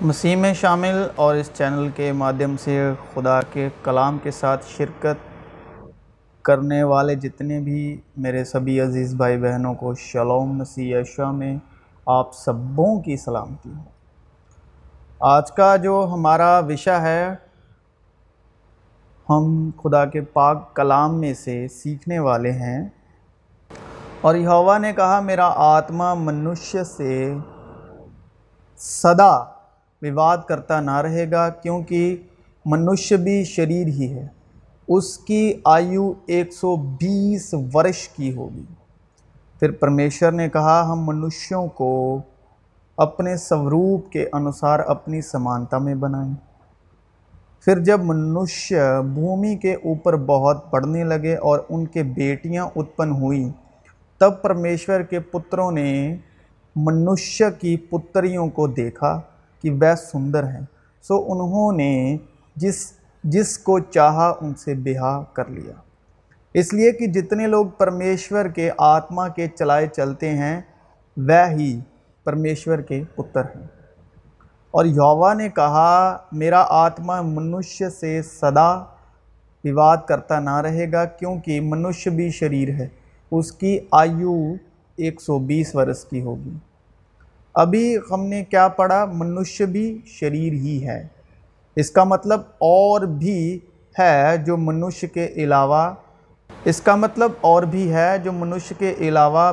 مسیح میں شامل اور اس چینل کے مادھیم سے خدا کے کلام کے ساتھ شرکت کرنے والے جتنے بھی میرے سبھی عزیز بھائی بہنوں کو شلوم مسیح یشا میں آپ سبوں کی سلامتی ہو۔ آج کا جو ہمارا وشا ہے، ہم خدا کے پاک کلام میں سے سیکھنے والے ہیں۔ اور یہوہ نے کہا، میرا آتما منشیہ سے صدا وواد کرتا نہ رہے گا کیونکہ منشیہ بھی شریر ہی ہے۔ اس کی آیو ایک سو بیس ورش کی ہوگی۔ پھر پرمیشور نے کہا، ہم منشیوں کو اپنے سوروپ کے انوسار اپنی سمانتا میں بنائیں۔ پھر جب منشیہ بھومی کے اوپر بہت بڑھنے لگے اور ان کے بیٹیاں اتپن ہوئیں، تب پرمیشور کے پتروں نے منشیہ کی پتریوں کو دیکھا۔ کہ وہ سندر ہیں۔ سو انہوں نے جس جس کو چاہا ان سے بیاہ کر لیا۔ اس لیے کہ جتنے لوگ پرمیشور کے آتما کے چلائے چلتے ہیں، وہ ہی پرمیشور کے پتر ہیں۔ اور یووا نے کہا، میرا آتما منشیہ سے صدا وواد کرتا نہ رہے گا کیونکہ منشیہ بھی شریر ہے۔ اس کی آیو ایک سو بیس برس کی ہوگی۔ ابھی ہم نے کیا پڑھا؟ منشیہ بھی شریر ہی ہے۔ اس کا مطلب اور بھی ہے جو منشیہ کے علاوہ، اس کا مطلب اور بھی ہے جو منشیہ کے علاوہ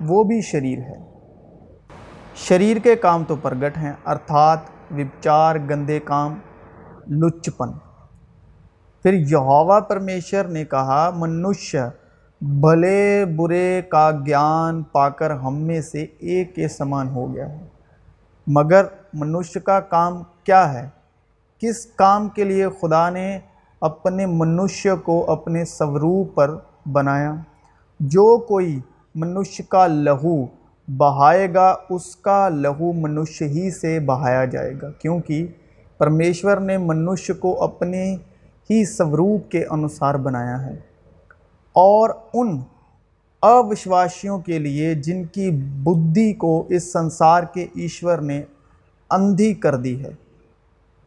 وہ بھی شریر ہے۔ شریر کے کام تو پرگٹ ہیں، ارتھات، وپچار، گندے کام، لچپن۔ پھر یہوہ پرمیشر نے کہا، منشیہ بھلے برے کا گیان پا کر ہم میں سے ایک کے سمان ہو گیا ہے۔ مگر منشیہ کا کام کیا ہے؟ کس کام کے لیے خدا نے اپنے منشیہ کو اپنے سوروپ پر بنایا؟ جو کوئی منشیہ کا لہو بہائے گا، اس کا لہو منشیہ ہی سے بہایا جائے گا۔ کیونکہ پرمیشور نے منشیہ کو اپنے ہی سوروپ کے انوسار بنایا ہے۔ اور ان اوشواسیوں کے لیے جن کی بدھی کو اس سنسار کے ایشور نے اندھی کر دی ہے،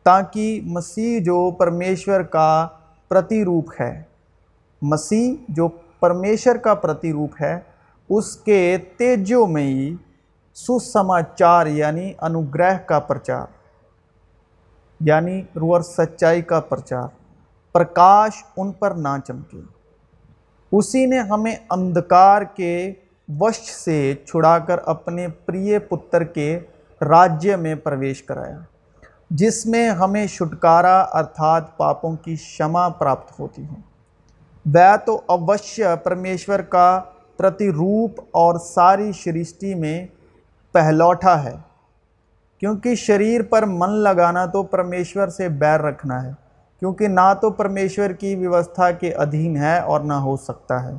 تاکہ مسیح جو پرمیشور کا پرتی روپ ہے، مسیح جو پرمیشور کا پرتی روپ ہے، اس کے تیجوں میں ہی سسماچار یعنی انوگرہ کا پرچار یعنی روور سچائی کا پرچار، پرکاش ان پر نہ چمکے۔ اسی نے ہمیں اندھکار کے وش سے چھڑا کر اپنے پریے پتر کے راجیہ میں پرویش کرایا، جس میں ہمیں چھٹکارا ارتھات پاپوں کی شمع پراپت ہوتی ہے۔ وہ تو اوشیہ پرمیشور کا پرتی روپ اور ساری شرشٹی میں پہلوٹا ہے، کیونکہ شریر پر من لگانا تو پرمیشور سے بیر رکھنا ہے۔ کیونکہ نہ تو پرمیشور کی ویوستھا کے ادھین ہے اور نہ ہو سکتا ہے۔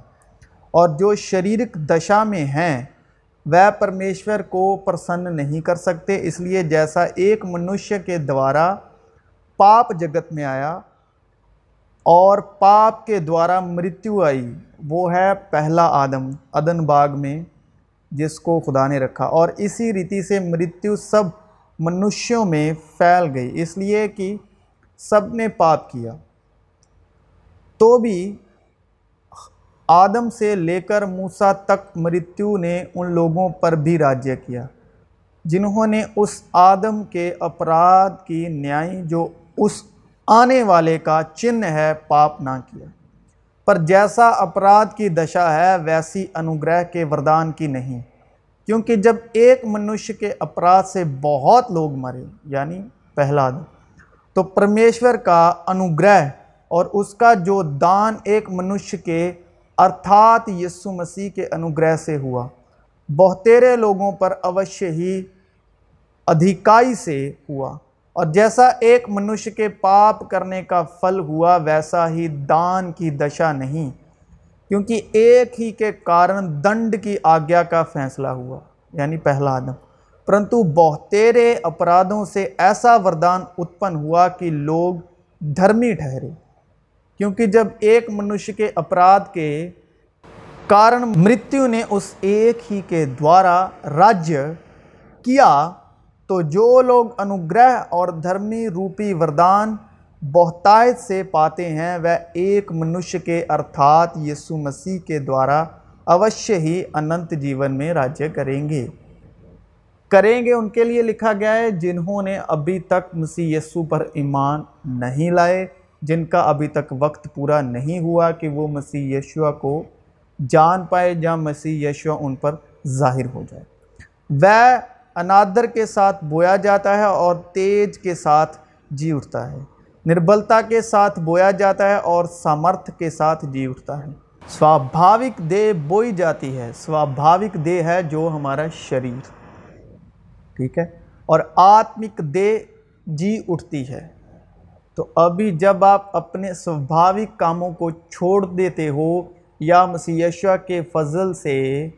اور جو شریرک دشا میں ہیں، وہ پرمیشور کو پرسن نہیں کر سکتے۔ اس لیے جیسا ایک منشیہ کے دوارا پاپ جگت میں آیا اور پاپ کے دوارا مرتیو آئی، وہ ہے پہلا آدم، ادن باغ میں، جس کو خدا نے رکھا۔ اور اسی ریتی سے مرتیو سب منشیوں میں پھیل گئی۔ اس لیے کہ سب نے پاپ کیا۔ تو بھی آدم سے لے کر موسیٰ تک مرتیو نے ان لوگوں پر بھی راجیہ کیا، جنہوں نے اس آدم کے اپرادھ کی نیائی جو اس آنے والے کا چن ہے پاپ نہ کیا۔ پر جیسا اپرادھ کی دشا ہے، ویسی انوگرہ کے وردان کی نہیں۔ کیونکہ جب ایک منشیہ کے اپرادھ سے بہت لوگ مرے یعنی پہلا آدم تو پرمیشور کا انوگرہ اور اس کا جو دان ایک منشیہ کے ارتھات یسو مسیح کے انوگرہ سے ہوا۔ بہتیرے لوگوں پر اوشیہ ہی ادھیکائی سے ہوا۔ اور جیسا ایک منشیہ کے پاپ کرنے کا پھل ہوا، ویسا ہی دان کی دشا نہیں، کیونکہ ایک ہی کے کارن دنڈ کی آگیا کا فیصلہ ہوا یعنی پہلا آدم۔ پرنتو بہتیرے اپرادوں سے ایسا وردان اتپن ہوا کہ لوگ دھرمی ٹھہرے۔ کیونکہ جب ایک منشیہ کے اپراد کے کارن مرتیو نے اس ایک ہی کے دوارا راجیہ کیا، تو جو لوگ انوگرہ اور دھرمی روپی وردان بہتائت سے پاتے ہیں، وہ ایک منش کے ارتھات یسو مسیح کے دوارا اوشیہ ہی اننت جیون میں راجیہ کریں گے۔ کریں گے ان کے لیے لکھا گیا ہے، جنہوں نے ابھی تک مسیح یسو پر ایمان نہیں لائے، جن کا ابھی تک وقت پورا نہیں ہوا کہ وہ مسیح یشوع کو جان پائے یا مسیح یشوع ان پر ظاہر ہو جائے۔ وہ انادر کے ساتھ بویا جاتا ہے اور تیج کے ساتھ جی اٹھتا ہے۔ نربلتا کے ساتھ بویا جاتا ہے اور سامرتھ کے ساتھ جی اٹھتا ہے۔ سوابھاوک دے بوئی جاتی ہے، سوابھاوک دے ہے جو ہمارا شریر۔ ٹھیک ہے؟ اور آتمک دے جی اٹھتی ہے۔ تو ابھی جب آپ اپنے سوبھاوک کاموں کو چھوڑ دیتے ہو، یا مسیح کے فضل سے،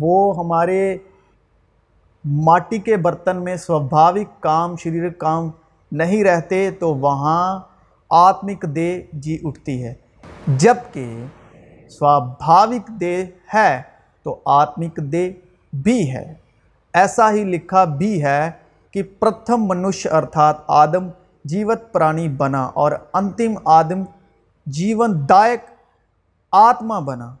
وہ ہمارے ماٹی کے برتن میں سوبھاوک کام، شریر کام نہیں رہتے، تو وہاں آتمک دے جی اٹھتی ہے۔ جبکہ سوابھاوک دے ہے، تو آتمک دے بھی ہے۔ ایسا ہی لکھا بھی ہے کہ پرتھم منش ارتھات آدم جیوت پرانی بنا اور انتم آدم جیون دائک آتما بنا۔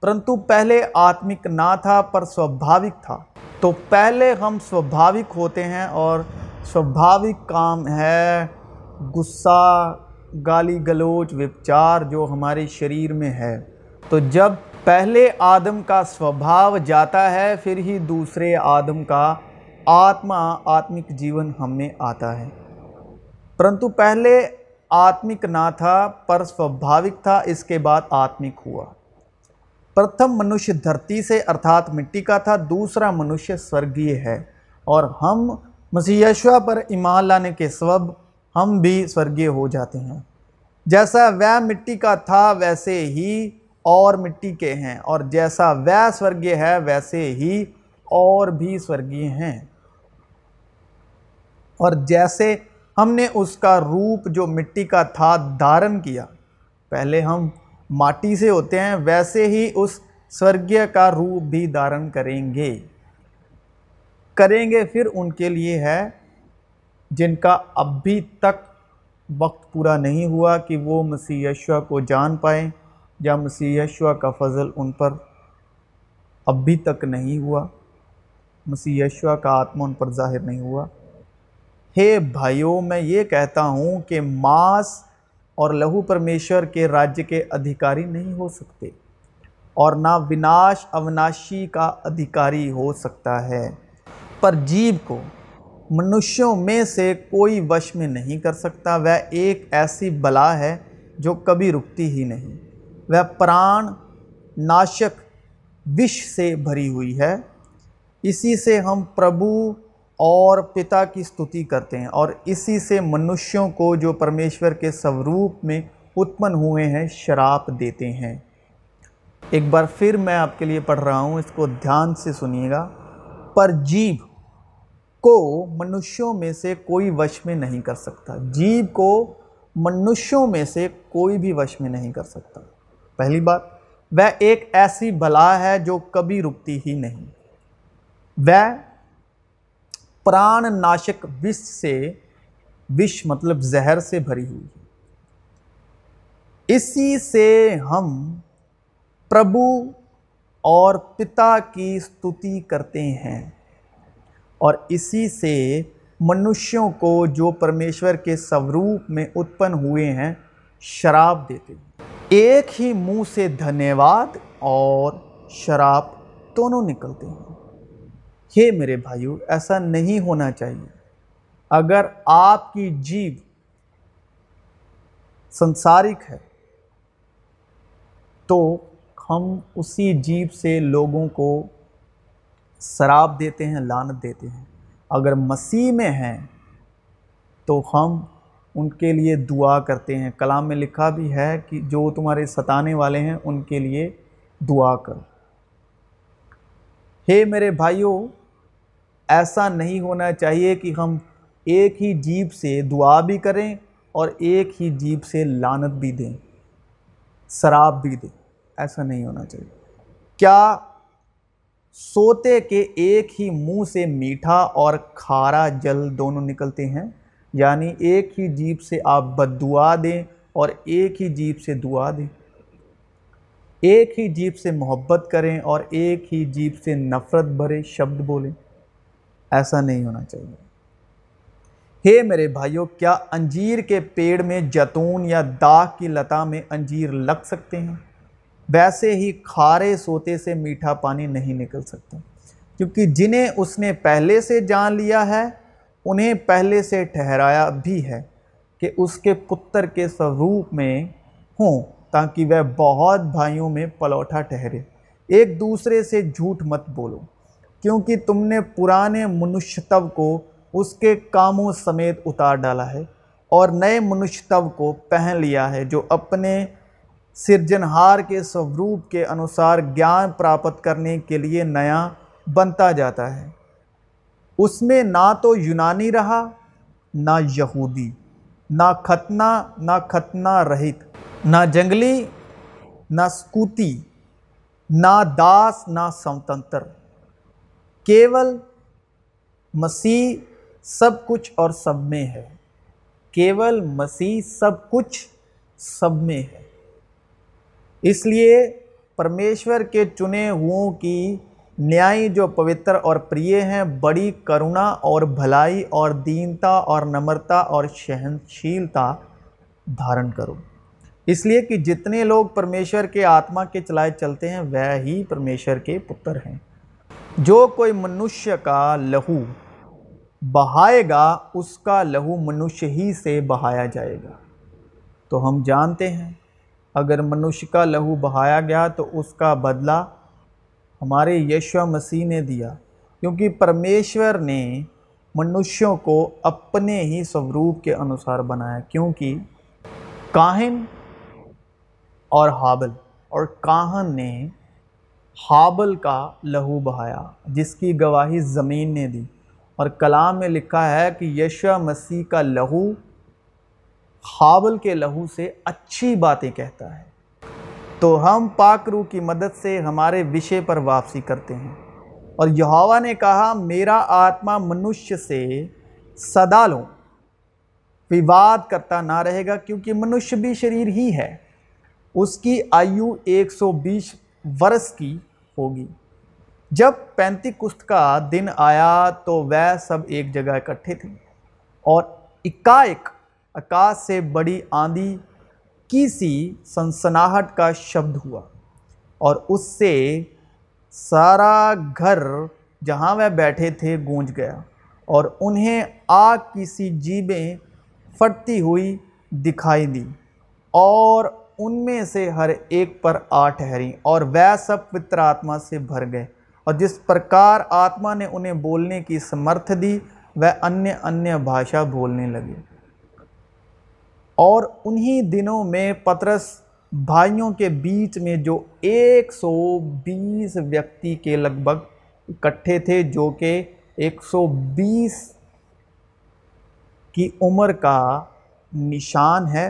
پرنتو پہلے آتمک نہ تھا پر سوبھاوک تھا۔ تو پہلے ہم سوبھاوک ہوتے ہیں اور سوبھاوک کام ہے غصہ، گالی گلوچ، وپچار جو ہمارے شریر میں ہے۔ تو جب پہلے آدم کا سوبھاو جاتا ہے، پھر ہی دوسرے آدم کا آتما، آتمک جیون ہم میں آتا ہے۔ پرنتو پہلے آتمک نہ تھا، پر سوبھاوک تھا، اس کے بعد آتمک ہوا۔ پرتھم منش دھرتی سے، ارتھات مٹی کا تھا، دوسرا منش سورگیہ ہے۔ اور ہم مسیح پر ایمان لانے کے سبب ہم بھی سورگیہ ہو جاتے ہیں۔ جیسا وہ مٹی کا تھا، ویسے ہی اور مٹی کے ہیں اور جیسا وہ سورگیہ ہے ویسے ہی اور بھی سورگیہ ہیں۔ اور جیسے ہم نے اس کا روپ جو مٹی کا تھا دھارن کیا، پہلے ہم ماٹی سے ہوتے ہیں، ویسے ہی اس سورگیہ کا روپ بھی دھارن کریں گے۔ کریں گے پھر ان کے لیے ہے جن کا ابھی تک وقت پورا نہیں ہوا کہ وہ مسیح یشوع کو جان پائیں۔ یا مسیح یشوع کا فضل ان پر ابھی تک نہیں ہوا، مسیح یشوع کا آتما ان پر ظاہر نہیں ہوا۔ ہے بھائیوں، میں یہ کہتا ہوں کہ ماس اور لہو پرمیشور کے راجیہ کے ادھیکاری نہیں ہو سکتے اور نہ وناش اوناشی کا ادھیکاری ہو سکتا ہے۔ پر جیب کو منشوں میں سے کوئی وش میں نہیں کر سکتا، وہ ایک ایسی بلا ہے جو کبھی رکتی ہی نہیں۔ وہ پران ناشک وش سے بھری ہوئی ہے۔ اسی سے ہم پربھو اور پتا کی ستوتی کرتے ہیں اور اسی سے منشیوں کو جو پرمیشور کے سوروپ میں اتمن ہوئے ہیں شراپ دیتے ہیں۔ ایک بار پھر میں آپ کے لیے پڑھ رہا ہوں، اس کو دھیان سے سنیے گا۔ پر جیب کو منشیوں میں سے کوئی وش میں نہیں کر سکتا۔ جیب کو منشیوں میں سے کوئی بھی وش میں نہیں کر سکتا۔ پہلی بات، وہ ایک ایسی بلا ہے جو کبھی رکتی ہی نہیں۔ وہ پران ناشک وش سے، وش مطلب زہر سے بھری ہوئی ہے۔ اسی سے ہم پربھو اور پتا کی ستوتی کرتے ہیں۔ اور اسی سے منشیوں کو جو پرمیشور کے سوروپ میں اتپن ہوئے ہیں، شراب دیتے ہیں۔ ایک ہی منہ سے دھنیواد اور شراب دونوں نکلتے ہیں۔ ہے میرے بھائیو، ایسا نہیں ہونا چاہیے۔ اگر آپ کی جیب سنسارک ہے تو ہم اسی جیب سے لوگوں کو شراب دیتے ہیں لانت دیتے ہیں۔ اگر مسیح میں ہیں تو ہم ان کے لیے دعا کرتے ہیں۔ کلام میں لکھا بھی ہے کہ جو تمہارے ستانے والے ہیں، ان کے لیے دعا کرو۔ ہے میرے بھائیوں ایسا نہیں ہونا چاہیے کہ ہم ایک ہی جیب سے دعا بھی کریں اور ایک ہی جیب سے لانت بھی دیں، شراب بھی دیں۔ ایسا نہیں ہونا چاہیے۔ کیا سوتے کے ایک ہی منہ سے میٹھا اور کھارا جل دونوں نکلتے ہیں؟ یعنی ایک ہی جیب سے آپ بد دعا دیں اور ایک ہی جیب سے دعا دیں۔ ایک ہی جیب سے محبت کریں اور ایک ہی جیب سے نفرت بھرے شبد بولیں۔ ایسا نہیں ہونا چاہیے۔ ہے میرے بھائیوں کیا انجیر کے پیڑ میں جتون یا داغ کی لتا میں انجیر لگ سکتے ہیں؟ ویسے ہی کھارے سوتے سے میٹھا پانی نہیں نکل سکتا۔ کیونکہ جنہیں اس نے پہلے سے جان لیا ہے انہیں پہلے سے ٹھہرایا بھی ہے کہ اس کے پتر کے سوروپ میں ہوں تاکہ وہ بہت بھائیوں میں پلوٹا ٹھہرے۔ ایک دوسرے سے جھوٹ مت بولو، کیونکہ تم نے پرانے منشتو کو اس کے کاموں سمیت اتار ڈالا ہے اور نئے منشتو کو پہن لیا ہے جو اپنے سرجنہار کے سوروپ کے انوسار گیان پراپت کرنے کے لیے نیا بنتا جاتا ہے۔ اس میں نہ تو یونانی رہا، نہ یہودی، نہ ختنہ نہ ختنہ رہت، نہ جنگلی، نہ سکوتی، نہ داس، نہ سوتنتر کیول مسیح سب کچھ اور سب میں ہے۔ کیول مسیح سب کچھ سب میں ہے۔ اس لیے پرمیشور کے چنے ہوں کی نیائی جو پوتر اور پریے ہیں، بڑی کرونا اور بھلائی اور دینتا اور نمرتا اور شہنشیلتا دھارن کرو۔ اس لیے کہ جتنے لوگ پرمیشور کے آتما کے چلائے چلتے ہیں، وہ ہی پرمیشور کے پتر ہیں۔ جو کوئی منشیہ کا لہو بہائے گا، اس کا لہو منشیہ ہی سے بہایا جائے گا۔ تو ہم جانتے ہیں، اگر منشیہ کا لہو بہایا گیا تو اس کا بدلہ ہمارے یشو مسیح نے دیا، کیونکہ پرمیشور نے منشیوں کو اپنے ہی سوروپ کے انوسار بنایا۔ کیونکہ کاہن اور حابل، اور کاہن نے حابل کا لہو بہایا، جس کی گواہی زمین نے دی۔ اور کلام میں لکھا ہے کہ یشو مسیح کا لہو حابل کے لہو سے اچھی باتیں کہتا ہے۔ تو ہم پاک روح کی مدد سے ہمارے وشے پر واپسی کرتے ہیں۔ اور یہوا نے کہا، میرا آتما منشیہ سے صدا لوں۔ وواد کرتا نہ رہے گا کیونکہ منشیہ بھی شریر ہی ہے۔ اس کی آیو ایک سو بیس ورس کی ہوگی۔ جب پینتی کست کا دن آیا تو وہ سب ایک جگہ اکٹھے تھے۔ اور اکائک اکاس سے بڑی آندھی کی سی سنسناہٹ کا شبد ہوا اور اس سے سارا گھر جہاں وہ بیٹھے تھے گونج گیا اور انہیں آگ کی سی جیبیں پھٹتی ہوئی دکھائی دی اور ان میں سے ہر ایک پر آ ٹھہری اور وہ سب پتر آتما سے بھر گئے اور جس پرکار آتما نے انہیں بولنے کی سمرتھ دی وہ انیہ انیہ بھاشا بولنے لگے۔ اور انہی دنوں میں پترس بھائیوں کے بیچ میں جو ایک سو بیس ویکتی کے لگ بھگ اکٹھے تھے، جو کہ ایک سو بیس کی عمر کا نشان ہے،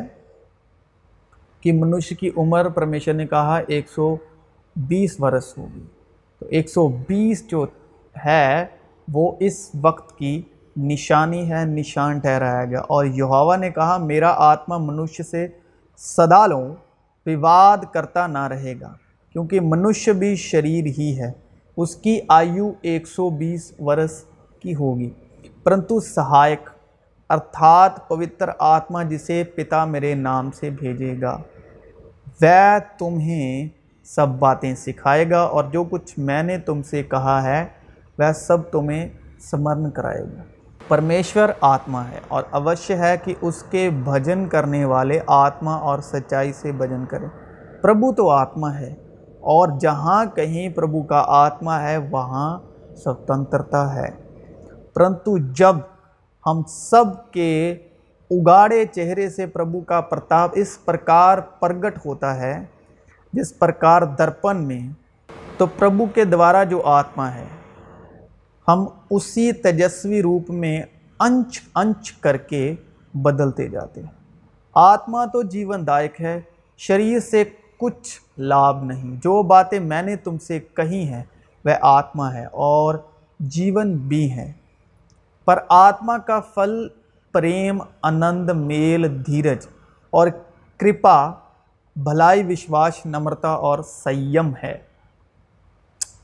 کہ منشیہ کی عمر پرمیشر نے کہا ایک سو بیس برس ہوگی۔ تو ایک سو بیس جو ہے، وہ اس وقت کی نشانی ہے، نشان ٹھہرایا گیا۔ اور یہوا نے کہا، میرا آتما منشیہ سے صدا لوں وواد کرتا نہ رہے گا، کیونکہ منشیہ بھی شریر ہی ہے۔ اس کی آیو ایک سو بیس ورس کی ہوگی۔ پرنتو سہایک، ارتھات پوتر آتما جسے پتا میرے نام سے بھیجے گا، وہ تمہیں سب باتیں سکھائے گا، اور جو کچھ میں نے تم سے کہا ہے، وہ سب تمہیں سمرن کرائے گا۔ پرمیشور آتما ہے اور اوشیہ ہے کہ اس کے بھجن کرنے والے آتما اور سچائی سے بھجن کریں پربھو تو آتما ہے اور جہاں کہیں پربھو کا آتما ہے، وہاں سوتنترتا ہے۔ پرنتو جب ہم سب کے اگاڑے چہرے سے پربھو کا پرتاپ اس پرکار پرگٹ ہوتا ہے، جس پرکار درپن میں، تو پربھو کے دوارا جو آتما ہے ہم اسی تجسوی روپ میں انچ انچ کر کے بدلتے جاتے ہیں۔ آتما تو جیون دائک ہے، شریر سے کچھ لابھ نہیں۔ جو باتیں میں نے تم سے کہی ہیں، وہ آتما ہے اور جیون بھی ہیں۔ پر آتما کا پھل، پریم آنند میل، دھیرج اور کرپا، بھلائی، وشواس، نمرتا اور سیم ہے۔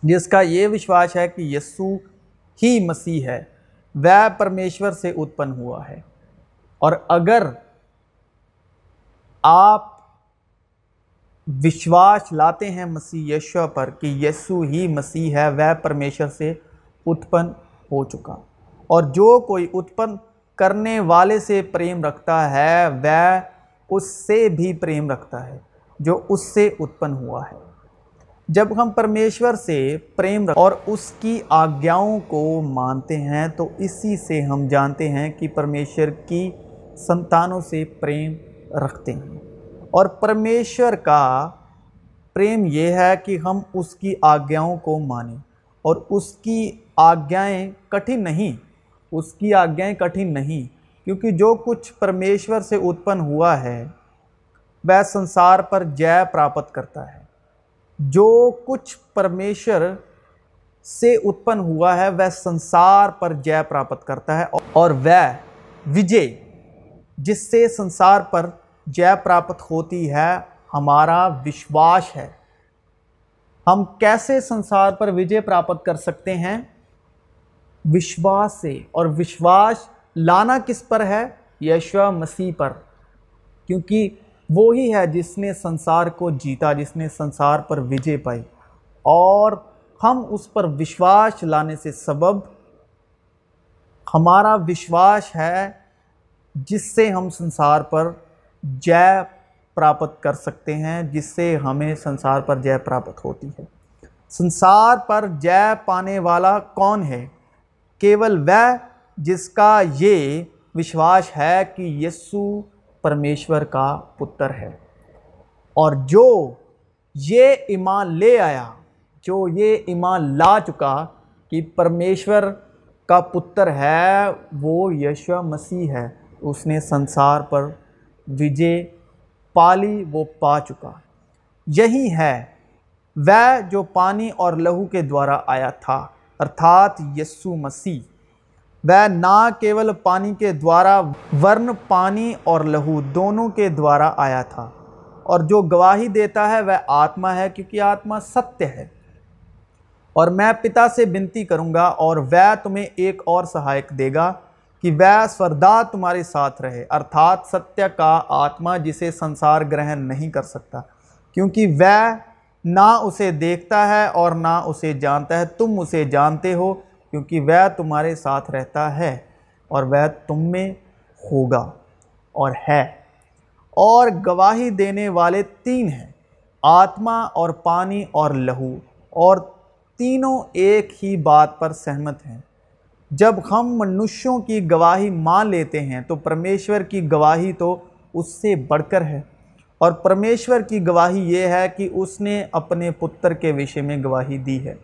جس کا یہ وشواس ہے کہ یسو ہی مسیح ہے، وہ پرمیشور سے اتپن ہوا ہے۔ اور اگر آپ وشواس لاتے ہیں مسیح یشوا پر کہ یسو ہی مسیح ہے، وہ پرمیشور سے اتپن ہو چکا۔ اور جو کوئی اتپن کرنے والے سے پریم رکھتا ہے، وہ اس سے بھی پریم رکھتا ہے، جو اس سے اتپن ہوا ہے۔ جب ہم پرمیشور سے پریم اور اس کی آگیاؤں کو مانتے ہیں، تو اسی سے ہم جانتے ہیں کہ پرمیشور کی سنتانوں سے پریم رکھتے ہیں۔ اور پرمیشور کا پریم یہ ہے کہ ہم اس کی آگیاؤں کو مانیں۔ اور اس کی آگیاں کٹھن نہیں، اس کی آگیاں کٹھن نہیں، کیونکہ جو کچھ پرمیشور سے اتپن ہوا ہے، وہ سنسار پر جے پراپت کرتا ہے۔ جو کچھ پرمیشر سے اتپن ہوا ہے، وہ سنسار پر جے پراپت کرتا ہے اور وہ وجے، جس سے سنسار پر جے پراپت ہوتی ہے، ہمارا وشواس ہے۔ ہم کیسے سنسار پر وجے پراپت کر سکتے ہیں؟ وشواس سے۔ اور وشواس لانا کس پر ہے؟ یشوا مسیح پر۔ کیونکہ وہی ہے جس نے سنسار کو جیتا، جس نے سنسار پر وجے پائی۔ اور ہم اس پر وشواس لانے سے سبب ہمارا وشواس ہے جس سے ہم سنسار پر جے پراپت کر سکتے ہیں، جس سے ہمیں سنسار پر جے پراپت ہوتی ہے۔ سنسار پر جے پانے والا کون ہے؟ کیول وہ جس کا یہ وشواس ہے کہ یسو پرمیشور کا پتر ہے۔ اور جو یہ ایمان لے آیا، جو یہ ایمان لا چکا کہ پرمیشور کا پتر ہے، وہ یشوا مسیح ہے۔ اس نے سنسار پر وجے پالی، وہ پا چکا۔ یہی ہے، وہ جو پانی اور لہو کے دوارا آیا تھا، ارتھات یسو مسیح۔ وہ نہ کیول پانی کے دوارا، ورن پانی اور لہو دونوں کے دوارا آیا تھا۔ اور جو گواہی دیتا ہے وہ آتما ہے، کیونکہ آتما ستیہ ہے۔ اور میں پتا سے بنتی کروں گا اور وہ تمہیں ایک اور سہایک دے گا کہ وہ سوردا تمہارے ساتھ رہے۔ ارتھات ستیہ کا آتما جسے سنسار گرہن نہیں کر سکتا، کیونکہ وہ نہ اسے دیکھتا ہے اور نہ اسے جانتا ہے۔ تم اسے جانتے ہو کیونکہ وہ تمہارے ساتھ رہتا ہے اور وہ تم میں ہوگا اور ہے۔ اور گواہی دینے والے تین ہیں، آتما اور پانی اور لہو۔ اور تینوں ایک ہی بات پر سہمت ہیں۔ جب ہم منشوں کی گواہی مان لیتے ہیں تو پرمیشور کی گواہی تو اس سے بڑھ کر ہے۔ اور پرمیشور کی گواہی یہ ہے کہ اس نے اپنے پتر کے وشے میں گواہی دی ہے۔